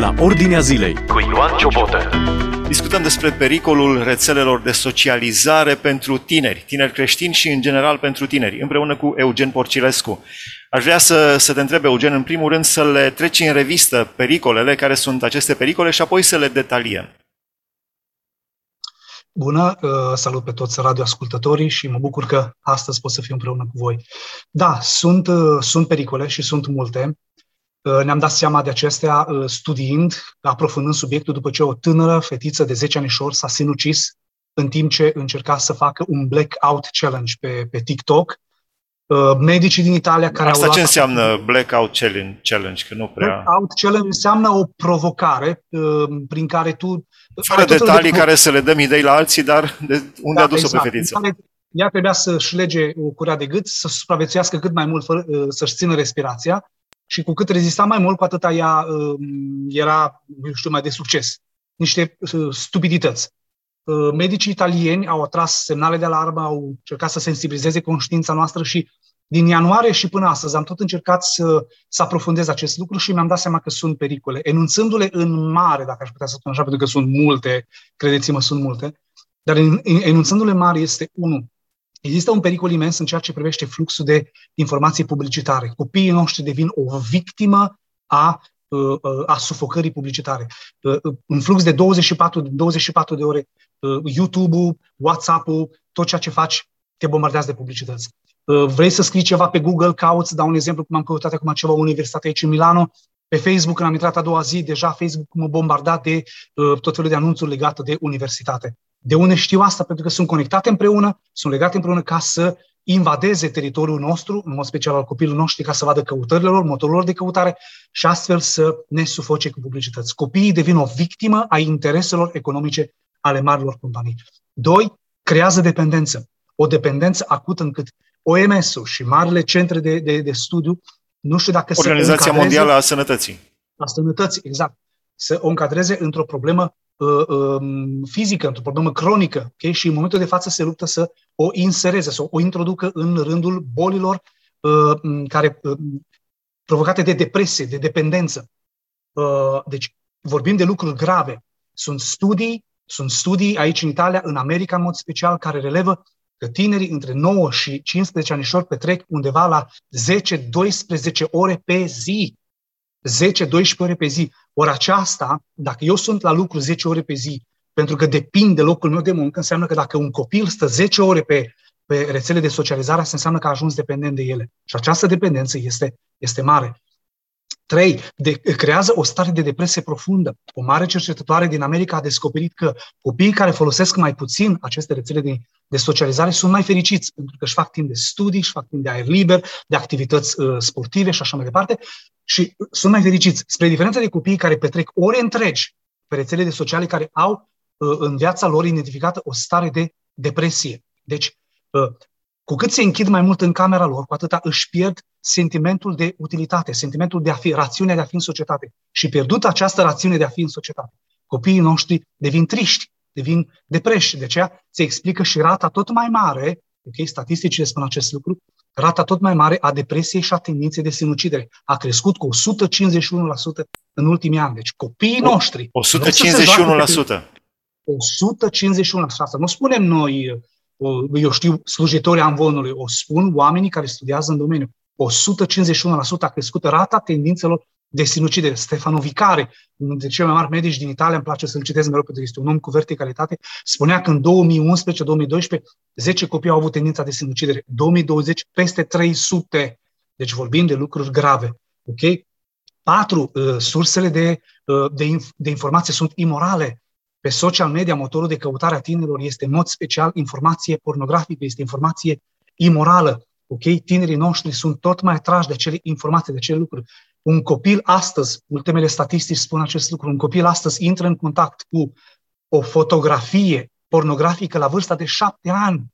la Ordinea Zilei cu Ioan Ciobotă. Discutăm despre pericolul rețelelor de socializare pentru tineri, tineri creștini și în general pentru tineri, împreună cu Eugen Porcilescu. Aș vrea să, să te întreb, Eugen, în primul rând să le treci în revistă pericolele, care sunt aceste pericole și apoi să le detaliem. Bună, uh, salut pe toți radioascultătorii și mă bucur că astăzi pot să fiu împreună cu voi. Da, sunt, uh, sunt pericole și sunt multe. Uh, ne-am dat seama de acestea studiind, aprofundând subiectul după ce o tânără fetiță de 10 anișori s-a sinucis în timp ce încerca să facă un blackout challenge pe, pe TikTok. Medicii din Italia care Asta au ce înseamnă blackout challenge? Că nu prea... Blackout challenge înseamnă o provocare prin care tu fără detalii de... care să le dăm idei la alții, dar de unde da, a dus-o exact. pe fetiță? Ea trebuia să-și lege o curea de gât, să supraviețuiască cât mai mult, fără, uh, să-și țină respirația și cu cât rezista mai mult, cu atâta ea um, era, eu știu, mai de succes. Niște uh, stupidități. Uh, medicii italieni au atras semnale de alarmă, au încercat să sensibilizeze conștiința noastră și din ianuarie și până astăzi am tot încercat să, să aprofundez acest lucru și mi-am dat seama că sunt pericole, enunțându-le în mare, dacă aș putea să spun așa, pentru că sunt multe, credeți-mă, sunt multe, dar enunțându-le mare este unul. Există un pericol imens în ceea ce privește fluxul de informații publicitare. Copiii noștri devin o victimă a uh, uh, a sufocării publicitare. Uh, în flux de 24, 24 de ore, YouTube-ul, WhatsApp-ul, tot ceea ce faci, te bombardează de publicități. Uh, vrei să scrii ceva pe Google, cauți, dau un exemplu cum am căutat acum ceva universitate aici în Milano, pe Facebook, când am intrat a doua zi, deja Facebook mă bombarda de uh, tot felul de anunțuri legate de universitate. De unde știu asta? Pentru că sunt conectate împreună, sunt legate împreună ca să invadeze teritoriul nostru, în mod special al copilului noștri, ca să vadă căutările lor, motorilor de căutare și astfel să ne sufoce cu publicități. Copiii devin o victimă a intereselor economice ale marilor companii. Doi, creează dependență. O dependență acută încât OMS-ul și marile centre de, de, de studiu, nu știu dacă Organizația Mondială a Sănătății. A Sănătății, exact. Să o încadreze într-o problemă uh, uh, fizică, într-o problemă cronică. Okay? Și în momentul de față se luptă să o insereze, să o introducă în rândul bolilor uh, care uh, provocate de depresie, de dependență. Uh, deci vorbim de lucruri grave. Sunt studii, sunt studii aici în Italia, în America în mod special, care relevă că tinerii între 9 și 15 anișori petrec undeva la 10-12 ore pe zi. 10-12 ore pe zi. Ori aceasta, dacă eu sunt la lucru 10 ore pe zi, pentru că depind de locul meu de muncă, înseamnă că dacă un copil stă 10 ore pe, pe rețele de socializare, asta înseamnă că a ajuns dependent de ele. Și această dependență este, este mare. Trei, de, creează o stare de depresie profundă. O mare cercetătoare din America a descoperit că copiii care folosesc mai puțin aceste rețele de, de socializare sunt mai fericiți, pentru că își fac timp de studii, își fac timp de aer liber, de activități uh, sportive și așa mai departe, și sunt mai fericiți. Spre diferență de copiii care petrec ore întregi pe rețele de sociale care au uh, în viața lor identificată o stare de depresie. Deci, uh, cu cât se închid mai mult în camera lor, cu atâta își pierd sentimentul de utilitate, sentimentul de a fi, rațiunea de a fi în societate. Și pierdut această rațiune de a fi în societate, copiii noștri devin triști, devin depreși. De aceea se explică și rata tot mai mare, ok, statisticile spun acest lucru, rata tot mai mare a depresiei și a tendinței de sinucidere. A crescut cu 151% în ultimii ani. Deci copiii noștri... 151%? 151%. Asta nu spunem noi eu știu, slujitori amvonului, o spun oamenii care studiază în domeniu. 151% a crescut rata tendințelor de sinucidere. Stefano Vicare, unul dintre cei mai mari medici din Italia, îmi place să-l citesc mereu pentru că este un om cu verticalitate, spunea că în 2011-2012 10 copii au avut tendința de sinucidere. 2020 peste 300. Deci vorbim de lucruri grave. Ok? Patru, uh, sursele de, uh, de, de informație sunt imorale. Pe social media, motorul de căutare a tinerilor este în mod special informație pornografică, este informație imorală. Ok? Tinerii noștri sunt tot mai atrași de acele informații, de acele lucruri. Un copil astăzi, ultimele statistici spun acest lucru, un copil astăzi intră în contact cu o fotografie pornografică la vârsta de șapte ani.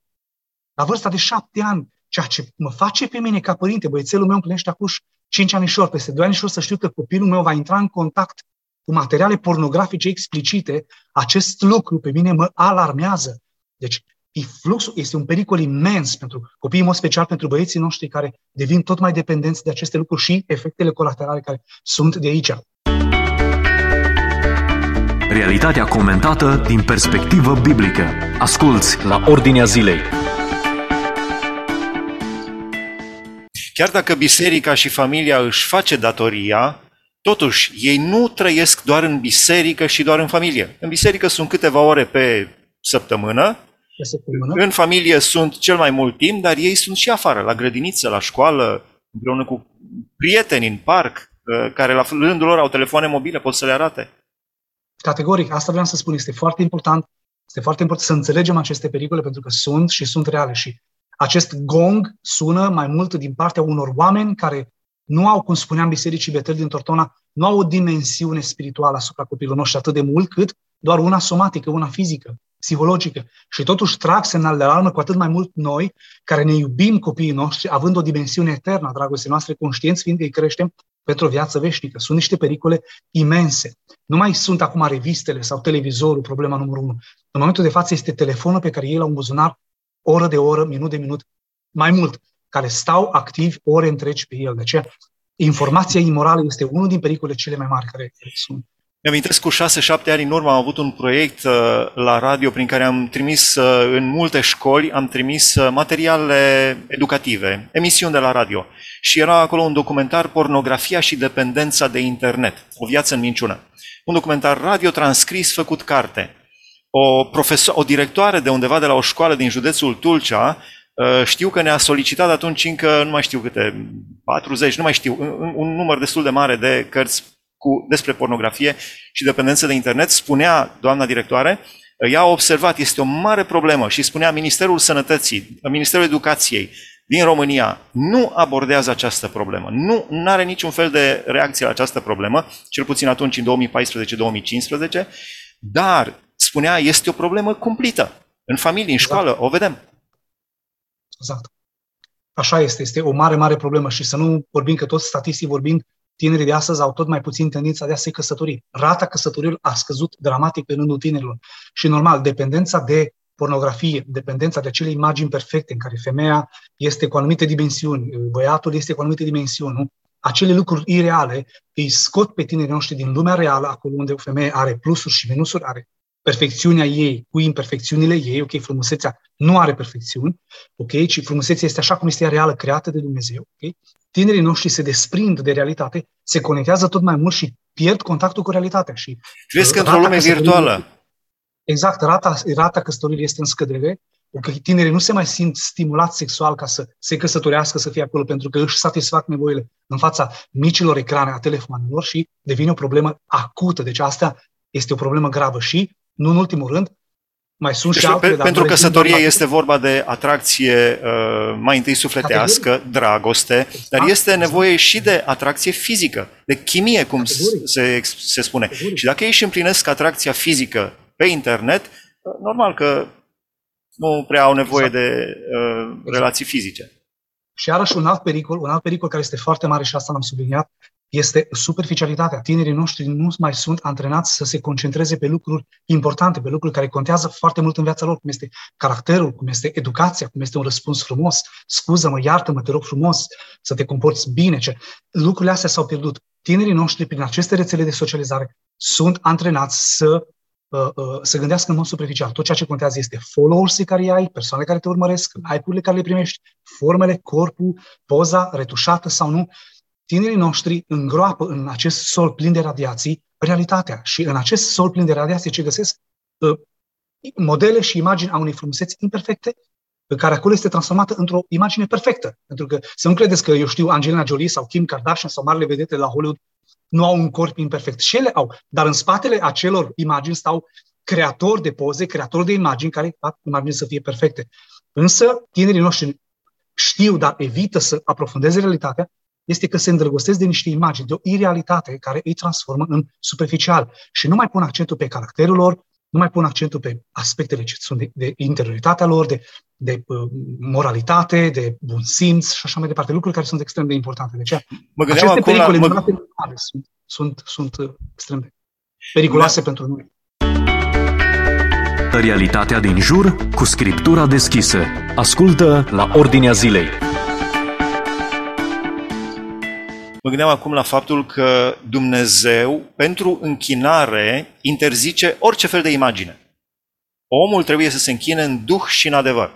La vârsta de șapte ani. Ceea ce mă face pe mine ca părinte, băiețelul meu împlinește acum 5 anișori, peste 2 anișori să știu că copilul meu va intra în contact cu materiale pornografice explicite, acest lucru pe mine mă alarmează. Deci, fluxul este un pericol imens pentru copiii, în mod special pentru băieții noștri care devin tot mai dependenți de aceste lucruri și efectele colaterale care sunt de aici. Realitatea comentată din perspectivă biblică. Asculți la Ordinea Zilei. Chiar dacă biserica și familia își face datoria, totuși ei nu trăiesc doar în biserică și doar în familie. În biserică sunt câteva ore pe săptămână, pe săptămână. în familie sunt cel mai mult timp, dar ei sunt și afară, la grădiniță, la școală, împreună cu prieteni în parc, uh, care la rândul lor au telefoane mobile, pot să le arate. Categoric, asta vreau să spun, este foarte important, este foarte important să înțelegem aceste pericole pentru că sunt și sunt reale și acest gong sună mai mult din partea unor oameni care nu au, cum spuneam, bisericii Betel din Tortona, nu au o dimensiune spirituală asupra copilului noștri atât de mult cât doar una somatică, una fizică, psihologică. Și totuși trag semnal de alarmă cu atât mai mult noi, care ne iubim copiii noștri, având o dimensiune eternă a dragostei noastre, conștienți fiind că îi creștem pentru o viață veșnică. Sunt niște pericole imense. Nu mai sunt acum revistele sau televizorul problema numărul unu. În momentul de față este telefonul pe care el la un buzunar oră de oră, minut de minut, mai mult, care stau activi ore întregi pe el. De aceea, informația imorală este unul din pericolele cele mai mari care sunt. Mi-amintesc cu 6-7 ani în urmă am avut un proiect uh, la radio prin care am trimis uh, în multe școli, am trimis uh, materiale educative, emisiuni de la radio. Și era acolo un documentar Pornografia și dependența de internet, o viață în minciună. Un documentar radio transcris, făcut carte. O, profesor, o directoare de undeva de la o școală din județul Tulcea știu că ne-a solicitat atunci încă, nu mai știu câte, 40, nu mai știu, un, un număr destul de mare de cărți cu, despre pornografie și dependență de internet, spunea doamna directoare, ea a observat, este o mare problemă și spunea Ministerul Sănătății, Ministerul Educației din România nu abordează această problemă. Nu are niciun fel de reacție la această problemă, cel puțin atunci în 2014-2015, dar spunea, este o problemă cumplită. În familie, în școală, exact. o vedem. Exact. Așa este, este o mare, mare problemă și să nu vorbim că toți statistii vorbind, tinerii de astăzi au tot mai puțin tendința de a se căsători. Rata căsătoriilor a scăzut dramatic în rândul tinerilor. Și normal, dependența de pornografie, dependența de acele imagini perfecte în care femeia este cu anumite dimensiuni, băiatul este cu anumite dimensiuni, nu? acele lucruri ireale îi scot pe tinerii noștri din lumea reală, acolo unde o femeie are plusuri și minusuri, are perfecțiunea ei cu imperfecțiunile ei, ok, frumusețea nu are perfecțiuni, ok, ci frumusețea este așa cum este reală, creată de Dumnezeu, ok? Tinerii noștri se desprind de realitate, se conectează tot mai mult și pierd contactul cu realitatea. Și Crezi într-o lume virtuală. Exact, rata, rata căsătoriei este în scădere, că tinerii nu se mai simt stimulați sexual ca să se căsătorească, să fie acolo, pentru că își satisfac nevoile în fața micilor ecrane a telefonelor și devine o problemă acută. Deci asta este o problemă gravă și nu în ultimul rând, mai sunt deci, și altele. Pe, pentru căsătorie este vorba de atracție uh, mai întâi sufletească, Categoric. dragoste, exact, dar este exact. nevoie și de atracție fizică, de chimie, cum se, se spune. Categoric. Și dacă ei își împlinesc atracția fizică pe internet, uh, normal că nu prea au nevoie exact. de uh, exact. relații fizice. Și iarăși un alt pericol, un alt pericol care este foarte mare și asta l-am subliniat, este superficialitatea. Tinerii noștri nu mai sunt antrenați să se concentreze pe lucruri importante, pe lucruri care contează foarte mult în viața lor, cum este caracterul, cum este educația, cum este un răspuns frumos, scuză-mă, iartă-mă, te rog frumos, să te comporți bine. Ce... Lucrurile astea s-au pierdut. Tinerii noștri, prin aceste rețele de socializare, sunt antrenați să uh, uh, să gândească în mod superficial. Tot ceea ce contează este followers care ai, persoanele care te urmăresc, like-urile care le primești, formele, corpul, poza retușată sau nu tinerii noștri îngroapă în acest sol plin de radiații realitatea. Și în acest sol plin de radiații ce găsesc? Uh, modele și imagini a unei frumuseți imperfecte, pe care acolo este transformată într-o imagine perfectă. Pentru că să nu credeți că, eu știu, Angelina Jolie sau Kim Kardashian sau marile vedete la Hollywood nu au un corp imperfect. Și ele au. Dar în spatele acelor imagini stau creatori de poze, creatori de imagini care fac imagini să fie perfecte. Însă, tinerii noștri știu, dar evită să aprofundeze realitatea este că se îndrăgostesc de niște imagini, de o irealitate care îi transformă în superficial și nu mai pun accentul pe caracterul lor, nu mai pun accentul pe aspectele ce sunt de, de interioritatea lor, de, de uh, moralitate, de bun simț și așa mai departe, lucruri care sunt extrem de importante. Deci, mă aceste pericole la, mă... sunt, sunt, sunt uh, extrem de periculoase da. pentru noi. Realitatea din jur cu scriptura deschisă. Ascultă la Ordinea Zilei. Mă gândeam acum la faptul că Dumnezeu, pentru închinare, interzice orice fel de imagine. Omul trebuie să se închine în duh și în adevăr.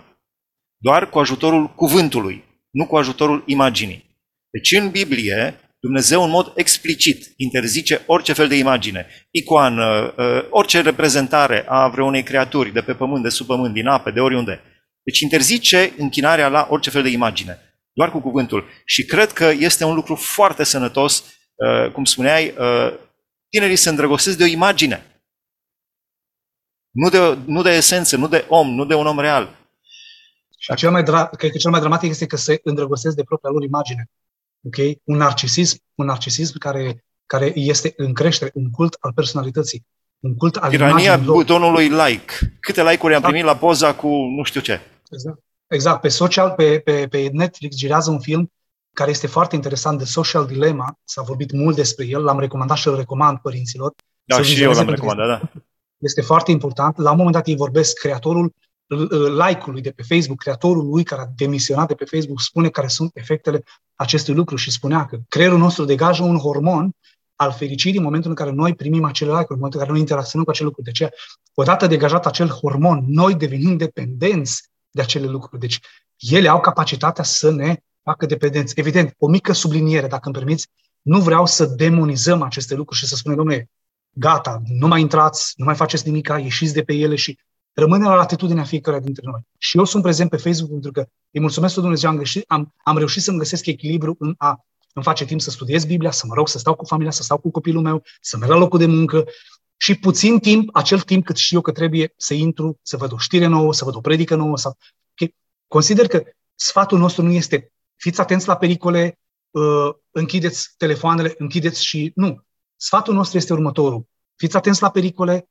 Doar cu ajutorul cuvântului, nu cu ajutorul imaginii. Deci în Biblie, Dumnezeu în mod explicit interzice orice fel de imagine, icoană, ă, orice reprezentare a vreunei creaturi de pe pământ, de sub pământ, din apă, de oriunde. Deci interzice închinarea la orice fel de imagine, doar cu cuvântul. Și cred că este un lucru foarte sănătos, ă, cum spuneai, ă, tinerii se îndrăgostesc de o imagine. Nu de, nu de esență, nu de om, nu de un om real. Și cel mai dra- cred că cel mai dramatic este că se îndrăgostesc de propria lor imagine. Ok? Un narcisism, un narcisism care, care este în creștere, un cult al personalității, un cult al Tirania butonului like. Câte like-uri am da. primit la poza cu nu știu ce. Exact. Exact. Pe, social, pe, pe, pe Netflix girează un film care este foarte interesant, de Social Dilemma. S-a vorbit mult despre el, l-am recomandat și îl recomand părinților. Da, și eu l-am recomandat, da. Este foarte important. La un moment dat ei vorbesc, creatorul like-ului de pe Facebook, creatorul lui care a demisionat de pe Facebook, spune care sunt efectele acestui lucru și spunea că creierul nostru degajă un hormon al fericirii în momentul în care noi primim acele like-uri, în momentul în care noi interacționăm cu acele lucruri. De ce? Odată degajat acel hormon, noi devenim dependenți de acele lucruri. Deci ele au capacitatea să ne facă dependenți. Evident, o mică subliniere, dacă îmi permiți, nu vreau să demonizăm aceste lucruri și să spunem, domnule, gata, nu mai intrați, nu mai faceți nimic, ieșiți de pe ele și rămâne la latitudinea fiecare dintre noi. Și eu sunt prezent pe Facebook pentru că îi mulțumesc lui Dumnezeu, am, greșit, am, am reușit să-mi găsesc echilibru în a îmi face timp să studiez Biblia, să mă rog, să stau cu familia, să stau cu copilul meu, să merg la locul de muncă și puțin timp, acel timp cât și eu că trebuie să intru, să văd o știre nouă, să văd o predică nouă. Sau... Okay. Consider că sfatul nostru nu este fiți atenți la pericole, uh, închideți telefoanele, închideți și... Nu. Sfatul nostru este următorul. Fiți atenți la pericole,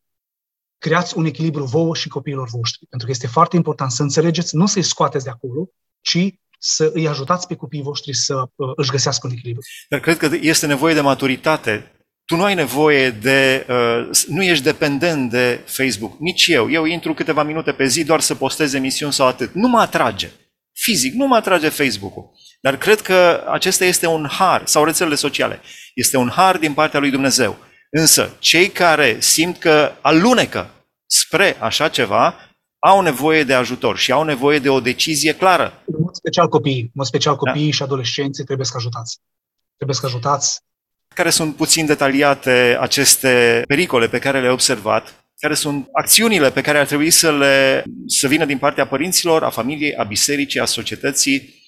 creați un echilibru vouă și copiilor voștri. Pentru că este foarte important să înțelegeți, nu să-i scoateți de acolo, ci să îi ajutați pe copiii voștri să uh, își găsească un echilibru. Dar cred că este nevoie de maturitate. Tu nu ai nevoie de. Uh, nu ești dependent de Facebook. Nici eu. Eu intru câteva minute pe zi doar să postez emisiuni sau atât. Nu mă atrage. Fizic, nu mă atrage Facebook-ul. Dar cred că acesta este un har, sau rețelele sociale. Este un har din partea lui Dumnezeu. Însă, cei care simt că alunecă spre așa ceva, au nevoie de ajutor și au nevoie de o decizie clară. În mod special copiii, în mod special da. copiii da. și adolescenții trebuie să ajutați. Trebuie să ajutați. Care sunt puțin detaliate aceste pericole pe care le-ai observat? Care sunt acțiunile pe care ar trebui să le să vină din partea părinților, a familiei, a bisericii, a societății,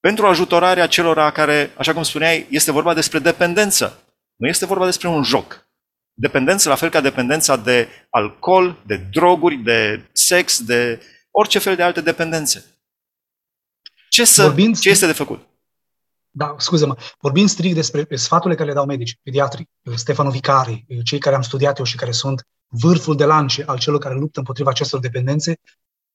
pentru ajutorarea celor care, așa cum spuneai, este vorba despre dependență. Nu este vorba despre un joc. Dependență, la fel ca dependența de alcool, de droguri, de sex, de orice fel de alte dependențe. Ce, să, Vorbind, ce este de făcut? Da, scuze-mă. Vorbind strict despre sfaturile care le dau medici, pediatri, Stefano Vicari, cei care am studiat eu și care sunt vârful de lance al celor care luptă împotriva acestor dependențe,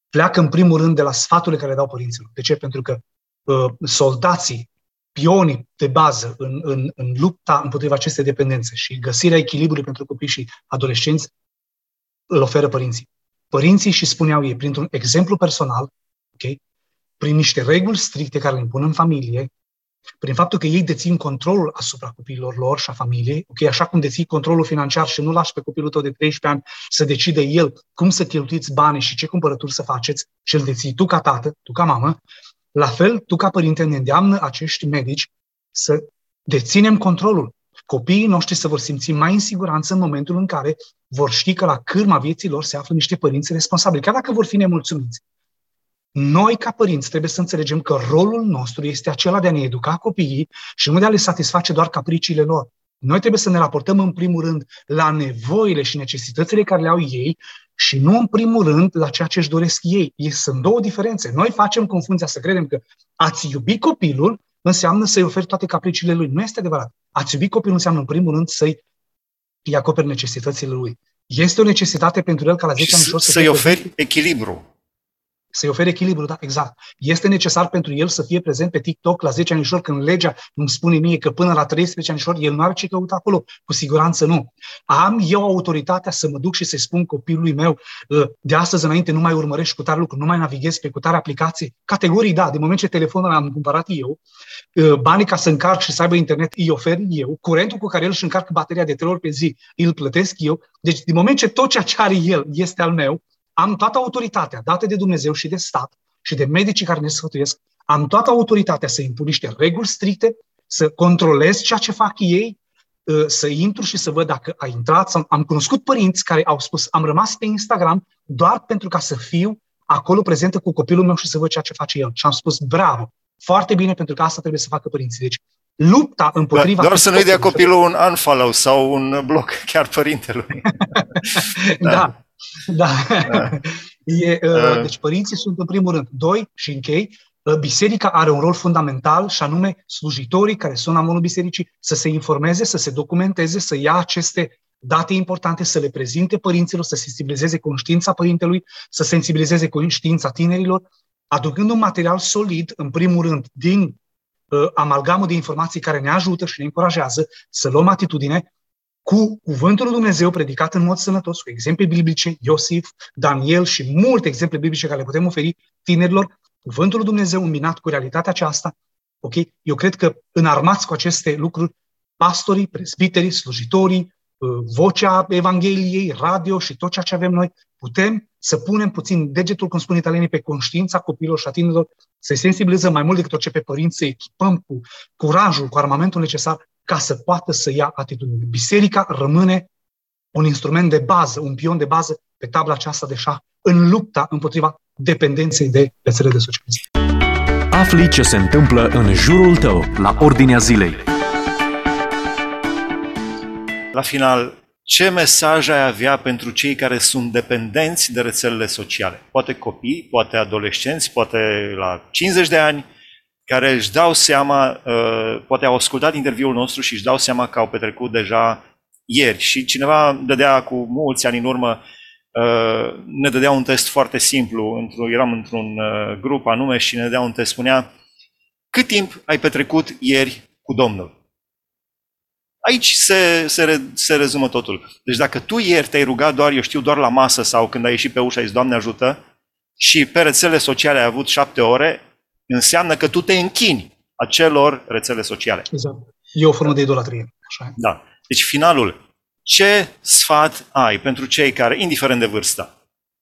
pleacă în primul rând de la sfaturile care le dau părinților. De ce? Pentru că uh, soldații pionii de bază în, în, în lupta împotriva acestei dependențe și găsirea echilibrului pentru copii și adolescenți îl oferă părinții. Părinții și spuneau ei, printr-un exemplu personal, okay, prin niște reguli stricte care le impun în familie, prin faptul că ei dețin controlul asupra copiilor lor și a familiei, ok, așa cum deții controlul financiar și nu lași pe copilul tău de 13 ani să decide el cum să cheltuiți banii și ce cumpărături să faceți și îl deții tu ca tată, tu ca mamă, la fel, tu ca părinte ne îndeamnă acești medici să deținem controlul. Copiii noștri se vor simți mai în siguranță în momentul în care vor ști că la cârma vieții lor se află niște părinți responsabili, chiar dacă vor fi nemulțumiți. Noi, ca părinți, trebuie să înțelegem că rolul nostru este acela de a ne educa copiii și nu de a le satisface doar capriciile lor. Noi trebuie să ne raportăm în primul rând la nevoile și necesitățile care le au ei și nu în primul rând la ceea ce își doresc ei. Sunt două diferențe. Noi facem confunzia să credem că ați iubi copilul înseamnă să-i oferi toate capriciile lui. Nu este adevărat. Ați iubi copilul înseamnă în primul rând să-i îi acoperi necesitățile lui. Este o necesitate pentru el ca la 10 ani să, să-i oferi echilibru. Să-i ofere echilibru, da, exact. Este necesar pentru el să fie prezent pe TikTok la 10 anișori când legea îmi spune mie că până la 13 anișori el nu are ce căuta acolo. Cu siguranță nu. Am eu autoritatea să mă duc și să-i spun copilului meu ă, de astăzi înainte nu mai urmărești cu tare lucru, nu mai navighezi pe cu tare aplicație. Categorii, da, de moment ce telefonul am cumpărat eu, ă, banii ca să încarc și să aibă internet îi ofer eu, curentul cu care el își încarcă bateria de trei ori pe zi îl plătesc eu. Deci, din moment ce tot ceea ce are el este al meu, am toată autoritatea dată de Dumnezeu și de stat și de medicii care ne sfătuiesc, am toată autoritatea să impun niște reguli stricte, să controlez ceea ce fac ei, ă, să intru și să văd dacă a intrat. Am cunoscut părinți care au spus, am rămas pe Instagram doar pentru ca să fiu acolo prezentă cu copilul meu și să văd ceea ce face el. Și am spus, bravo, foarte bine, pentru că asta trebuie să facă părinții. Deci, lupta împotriva... Doar să nu-i dea copilul un unfollow sau un bloc, chiar părintelui. da. da. Da. da. E, uh, deci părinții sunt în primul rând. Doi, și închei, uh, biserica are un rol fundamental și anume slujitorii care sunt la monul bisericii să se informeze, să se documenteze, să ia aceste date importante, să le prezinte părinților, să sensibilizeze conștiința părintelui, să sensibilizeze conștiința tinerilor, aducând un material solid, în primul rând, din uh, amalgamul de informații care ne ajută și ne încurajează să luăm atitudine, cu cuvântul lui Dumnezeu predicat în mod sănătos, cu exemple biblice, Iosif, Daniel și multe exemple biblice care le putem oferi tinerilor, cuvântul lui Dumnezeu îmbinat cu realitatea aceasta, ok? Eu cred că înarmați cu aceste lucruri, pastorii, presbiterii, slujitorii, uh, vocea Evangheliei, radio și tot ceea ce avem noi, putem să punem puțin degetul, cum spun italienii, pe conștiința copiilor și a tinerilor, să-i sensibilizăm mai mult decât orice pe părinți, să echipăm cu curajul, cu armamentul necesar ca să poată să ia atitudine. Biserica rămâne un instrument de bază, un pion de bază pe tabla aceasta de șah în lupta împotriva dependenței de rețele de socializare. Afli ce se întâmplă în jurul tău, la ordinea zilei. La final, ce mesaj ai avea pentru cei care sunt dependenți de rețelele sociale? Poate copii, poate adolescenți, poate la 50 de ani, care își dau seama, uh, poate au ascultat interviul nostru și își dau seama că au petrecut deja ieri. Și cineva dădea cu mulți ani în urmă, uh, ne dădea un test foarte simplu, eram într-un uh, grup anume și ne dădea un test, spunea, cât timp ai petrecut ieri cu Domnul? Aici se, se, se rezumă totul. Deci dacă tu ieri te-ai rugat doar, eu știu, doar la masă sau când ai ieșit pe ușă, ai zis, Doamne ajută, și pe rețele sociale ai avut șapte ore, înseamnă că tu te închini acelor rețele sociale. Exact. E o formă de idolatrie. Așa. Da. Deci finalul. Ce sfat ai pentru cei care, indiferent de vârstă,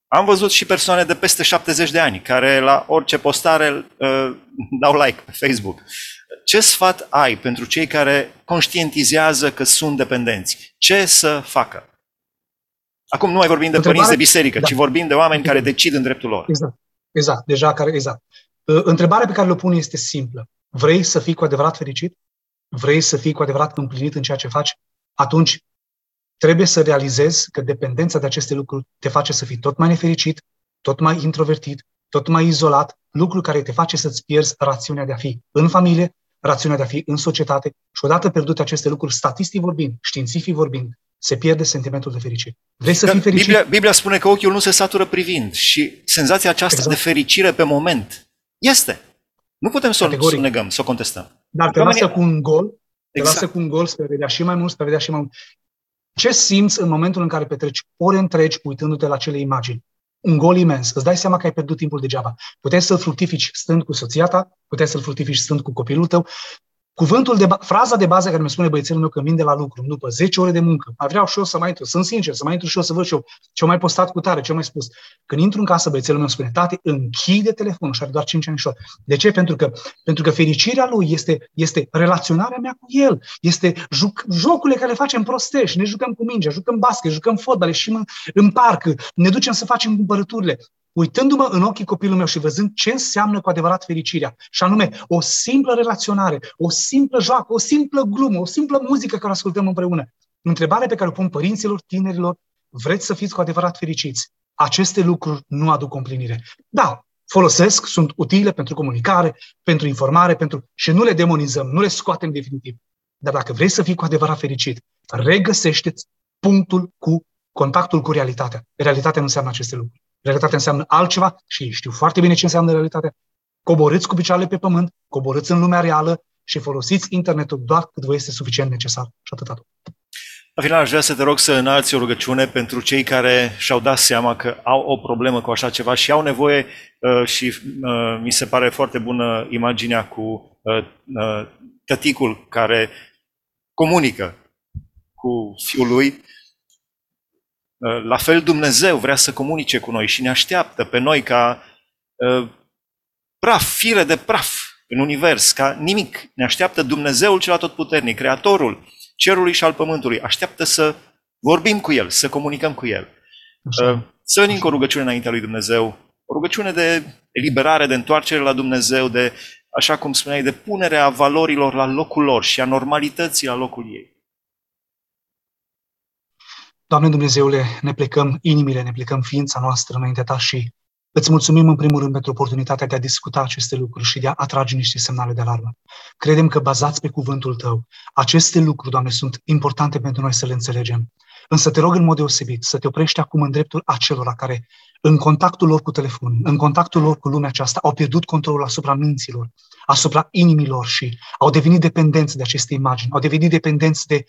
am văzut și persoane de peste 70 de ani care la orice postare uh, dau like pe Facebook. Ce sfat ai pentru cei care conștientizează că sunt dependenți? Ce să facă? Acum nu mai vorbim de Întrebare? părinți de biserică, da. ci vorbim de oameni care decid în dreptul lor. Exact. Exact. Deja care, exact. Uh, întrebarea pe care le pun este simplă. Vrei să fii cu adevărat fericit? Vrei să fii cu adevărat împlinit în ceea ce faci? Atunci trebuie să realizezi că dependența de aceste lucruri te face să fii tot mai nefericit, tot mai introvertit, tot mai izolat, lucru care te face să-ți pierzi rațiunea de a fi în familie, rațiunea de a fi în societate și odată pierdute aceste lucruri, statistic vorbind, științific vorbind, se pierde sentimentul de fericire. Vrei să fii fericit? Biblia, Biblia spune că ochiul nu se satură privind și senzația aceasta exact. de fericire pe moment este. Nu putem să o negăm, să o contestăm. Dar te lasă cu un gol, te exact. lasă cu un gol spre vedea și mai mult, spre vedea și mai mult. Ce simți în momentul în care petreci ore întregi uitându-te la cele imagini? Un gol imens. Îți dai seama că ai pierdut timpul degeaba. Puteai să-l fructifici stând cu soția ta, puteai să-l fructifici stând cu copilul tău, Cuvântul de, fraza de bază care mi spune băiețelul meu că vin de la lucru, după 10 ore de muncă, mai vreau și eu să mai intru, sunt sincer, să mai intru și eu să văd și eu ce mai postat cu tare, ce mai spus. Când intru în casă, băiețelul meu spune, tati, închide telefonul și are doar 5 ani De ce? Pentru că, pentru că fericirea lui este, este relaționarea mea cu el, este juc, jocurile care le facem prostești, ne jucăm cu mingea, jucăm basket, jucăm fotbal, și în, în parc, ne ducem să facem cumpărăturile uitându-mă în ochii copilului meu și văzând ce înseamnă cu adevărat fericirea, și anume o simplă relaționare, o simplă joacă, o simplă glumă, o simplă muzică care o ascultăm împreună. Întrebarea pe care o pun părinților, tinerilor, vreți să fiți cu adevărat fericiți? Aceste lucruri nu aduc împlinire. Da, folosesc, sunt utile pentru comunicare, pentru informare, pentru și nu le demonizăm, nu le scoatem definitiv. Dar dacă vrei să fii cu adevărat fericit, regăsește punctul cu contactul cu realitatea. Realitatea nu înseamnă aceste lucruri. Realitatea înseamnă altceva și ei știu foarte bine ce înseamnă realitatea. Coborâți cu picioarele pe pământ, coborâți în lumea reală și folosiți internetul doar cât vă este suficient necesar. Și atât. La final, aș vrea să te rog să înalți o rugăciune pentru cei care și-au dat seama că au o problemă cu așa ceva și au nevoie uh, și uh, mi se pare foarte bună imaginea cu uh, uh, tăticul care comunică cu fiul lui. Uh, la fel Dumnezeu vrea să comunice cu noi și ne așteaptă pe noi ca uh, praf, fire de praf în univers, ca nimic. Ne așteaptă Dumnezeul cel atotputernic, Creatorul cerului și al pământului. Așteaptă să vorbim cu El, să comunicăm cu El. Așa. Uh, să venim cu o rugăciune înaintea lui Dumnezeu, o rugăciune de eliberare, de întoarcere la Dumnezeu, de, așa cum spuneai, de punerea valorilor la locul lor și a normalității la locul ei. Doamne Dumnezeule, ne plecăm inimile, ne plecăm ființa noastră înaintea Ta și Îți mulțumim în primul rând pentru oportunitatea de a discuta aceste lucruri și de a atrage niște semnale de alarmă. Credem că bazați pe cuvântul Tău, aceste lucruri, Doamne, sunt importante pentru noi să le înțelegem. Însă te rog în mod deosebit să te oprești acum în dreptul acelora care, în contactul lor cu telefon, în contactul lor cu lumea aceasta, au pierdut controlul asupra minților, asupra inimilor și au devenit dependenți de aceste imagini, au devenit dependenți de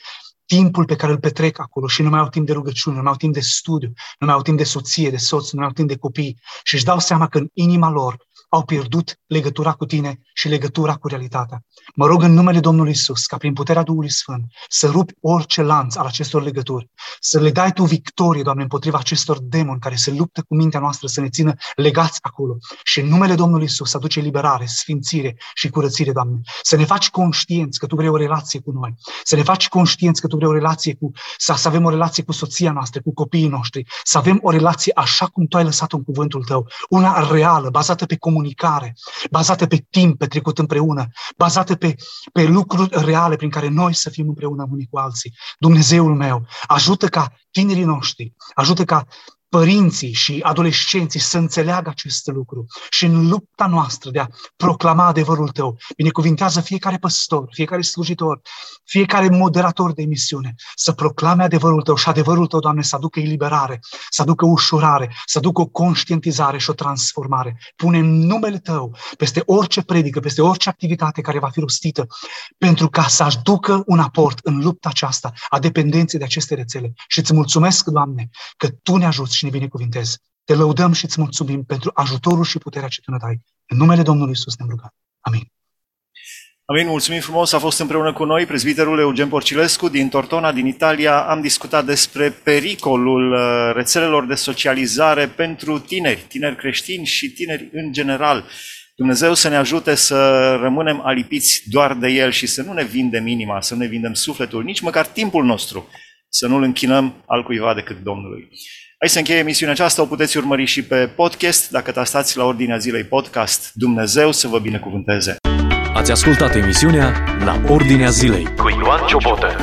timpul pe care îl petrec acolo și nu mai au timp de rugăciune, nu mai au timp de studiu, nu mai au timp de soție, de soț, nu mai au timp de copii. Și își dau seama că în inima lor au pierdut legătura cu tine și legătura cu realitatea. Mă rog în numele Domnului Isus, ca prin puterea Duhului Sfânt, să rupi orice lanț al acestor legături, să le dai Tu victorie, Doamne, împotriva acestor demoni care se luptă cu mintea noastră să ne țină legați acolo. Și în numele Domnului Isus să aduce liberare, sfințire și curățire, Doamne. Să ne faci conștienți că Tu vrei o relație cu noi, să ne faci conștienți că Tu vrei o relație cu, să, să avem o relație cu soția noastră, cu copiii noștri, să avem o relație așa cum Tu ai lăsat în cuvântul Tău, una reală, bazată pe comunicare comunicare, bazată pe timp petrecut împreună, bazată pe, pe lucruri reale prin care noi să fim împreună unii cu alții. Dumnezeul meu, ajută ca tinerii noștri, ajută ca părinții și adolescenții să înțeleagă acest lucru și în lupta noastră de a proclama adevărul tău, binecuvintează fiecare păstor, fiecare slujitor, fiecare moderator de emisiune să proclame adevărul tău și adevărul tău, Doamne, să aducă eliberare, să aducă ușurare, să aducă o conștientizare și o transformare. Pune numele tău peste orice predică, peste orice activitate care va fi rostită, pentru ca să aducă un aport în lupta aceasta a dependenței de aceste rețele. Și îți mulțumesc, Doamne, că Tu ne ajuți și ne binecuvintezi. Te lăudăm și îți mulțumim pentru ajutorul și puterea ce Tu ne dai. În numele Domnului Isus ne rugăm. Amin. Amin, mulțumim frumos, a fost împreună cu noi prezbiterul Eugen Porcilescu din Tortona, din Italia. Am discutat despre pericolul uh, rețelelor de socializare pentru tineri, tineri creștini și tineri în general. Dumnezeu să ne ajute să rămânem alipiți doar de El și să nu ne vindem inima, să nu ne vindem sufletul, nici măcar timpul nostru, să nu-L închinăm al cuiva decât Domnului. Aici se încheie emisiunea aceasta, o puteți urmări și pe podcast, dacă tastați la ordinea zilei podcast. Dumnezeu să vă binecuvânteze! Ați ascultat emisiunea La Ordinea Zilei cu Ioan Ciobotă.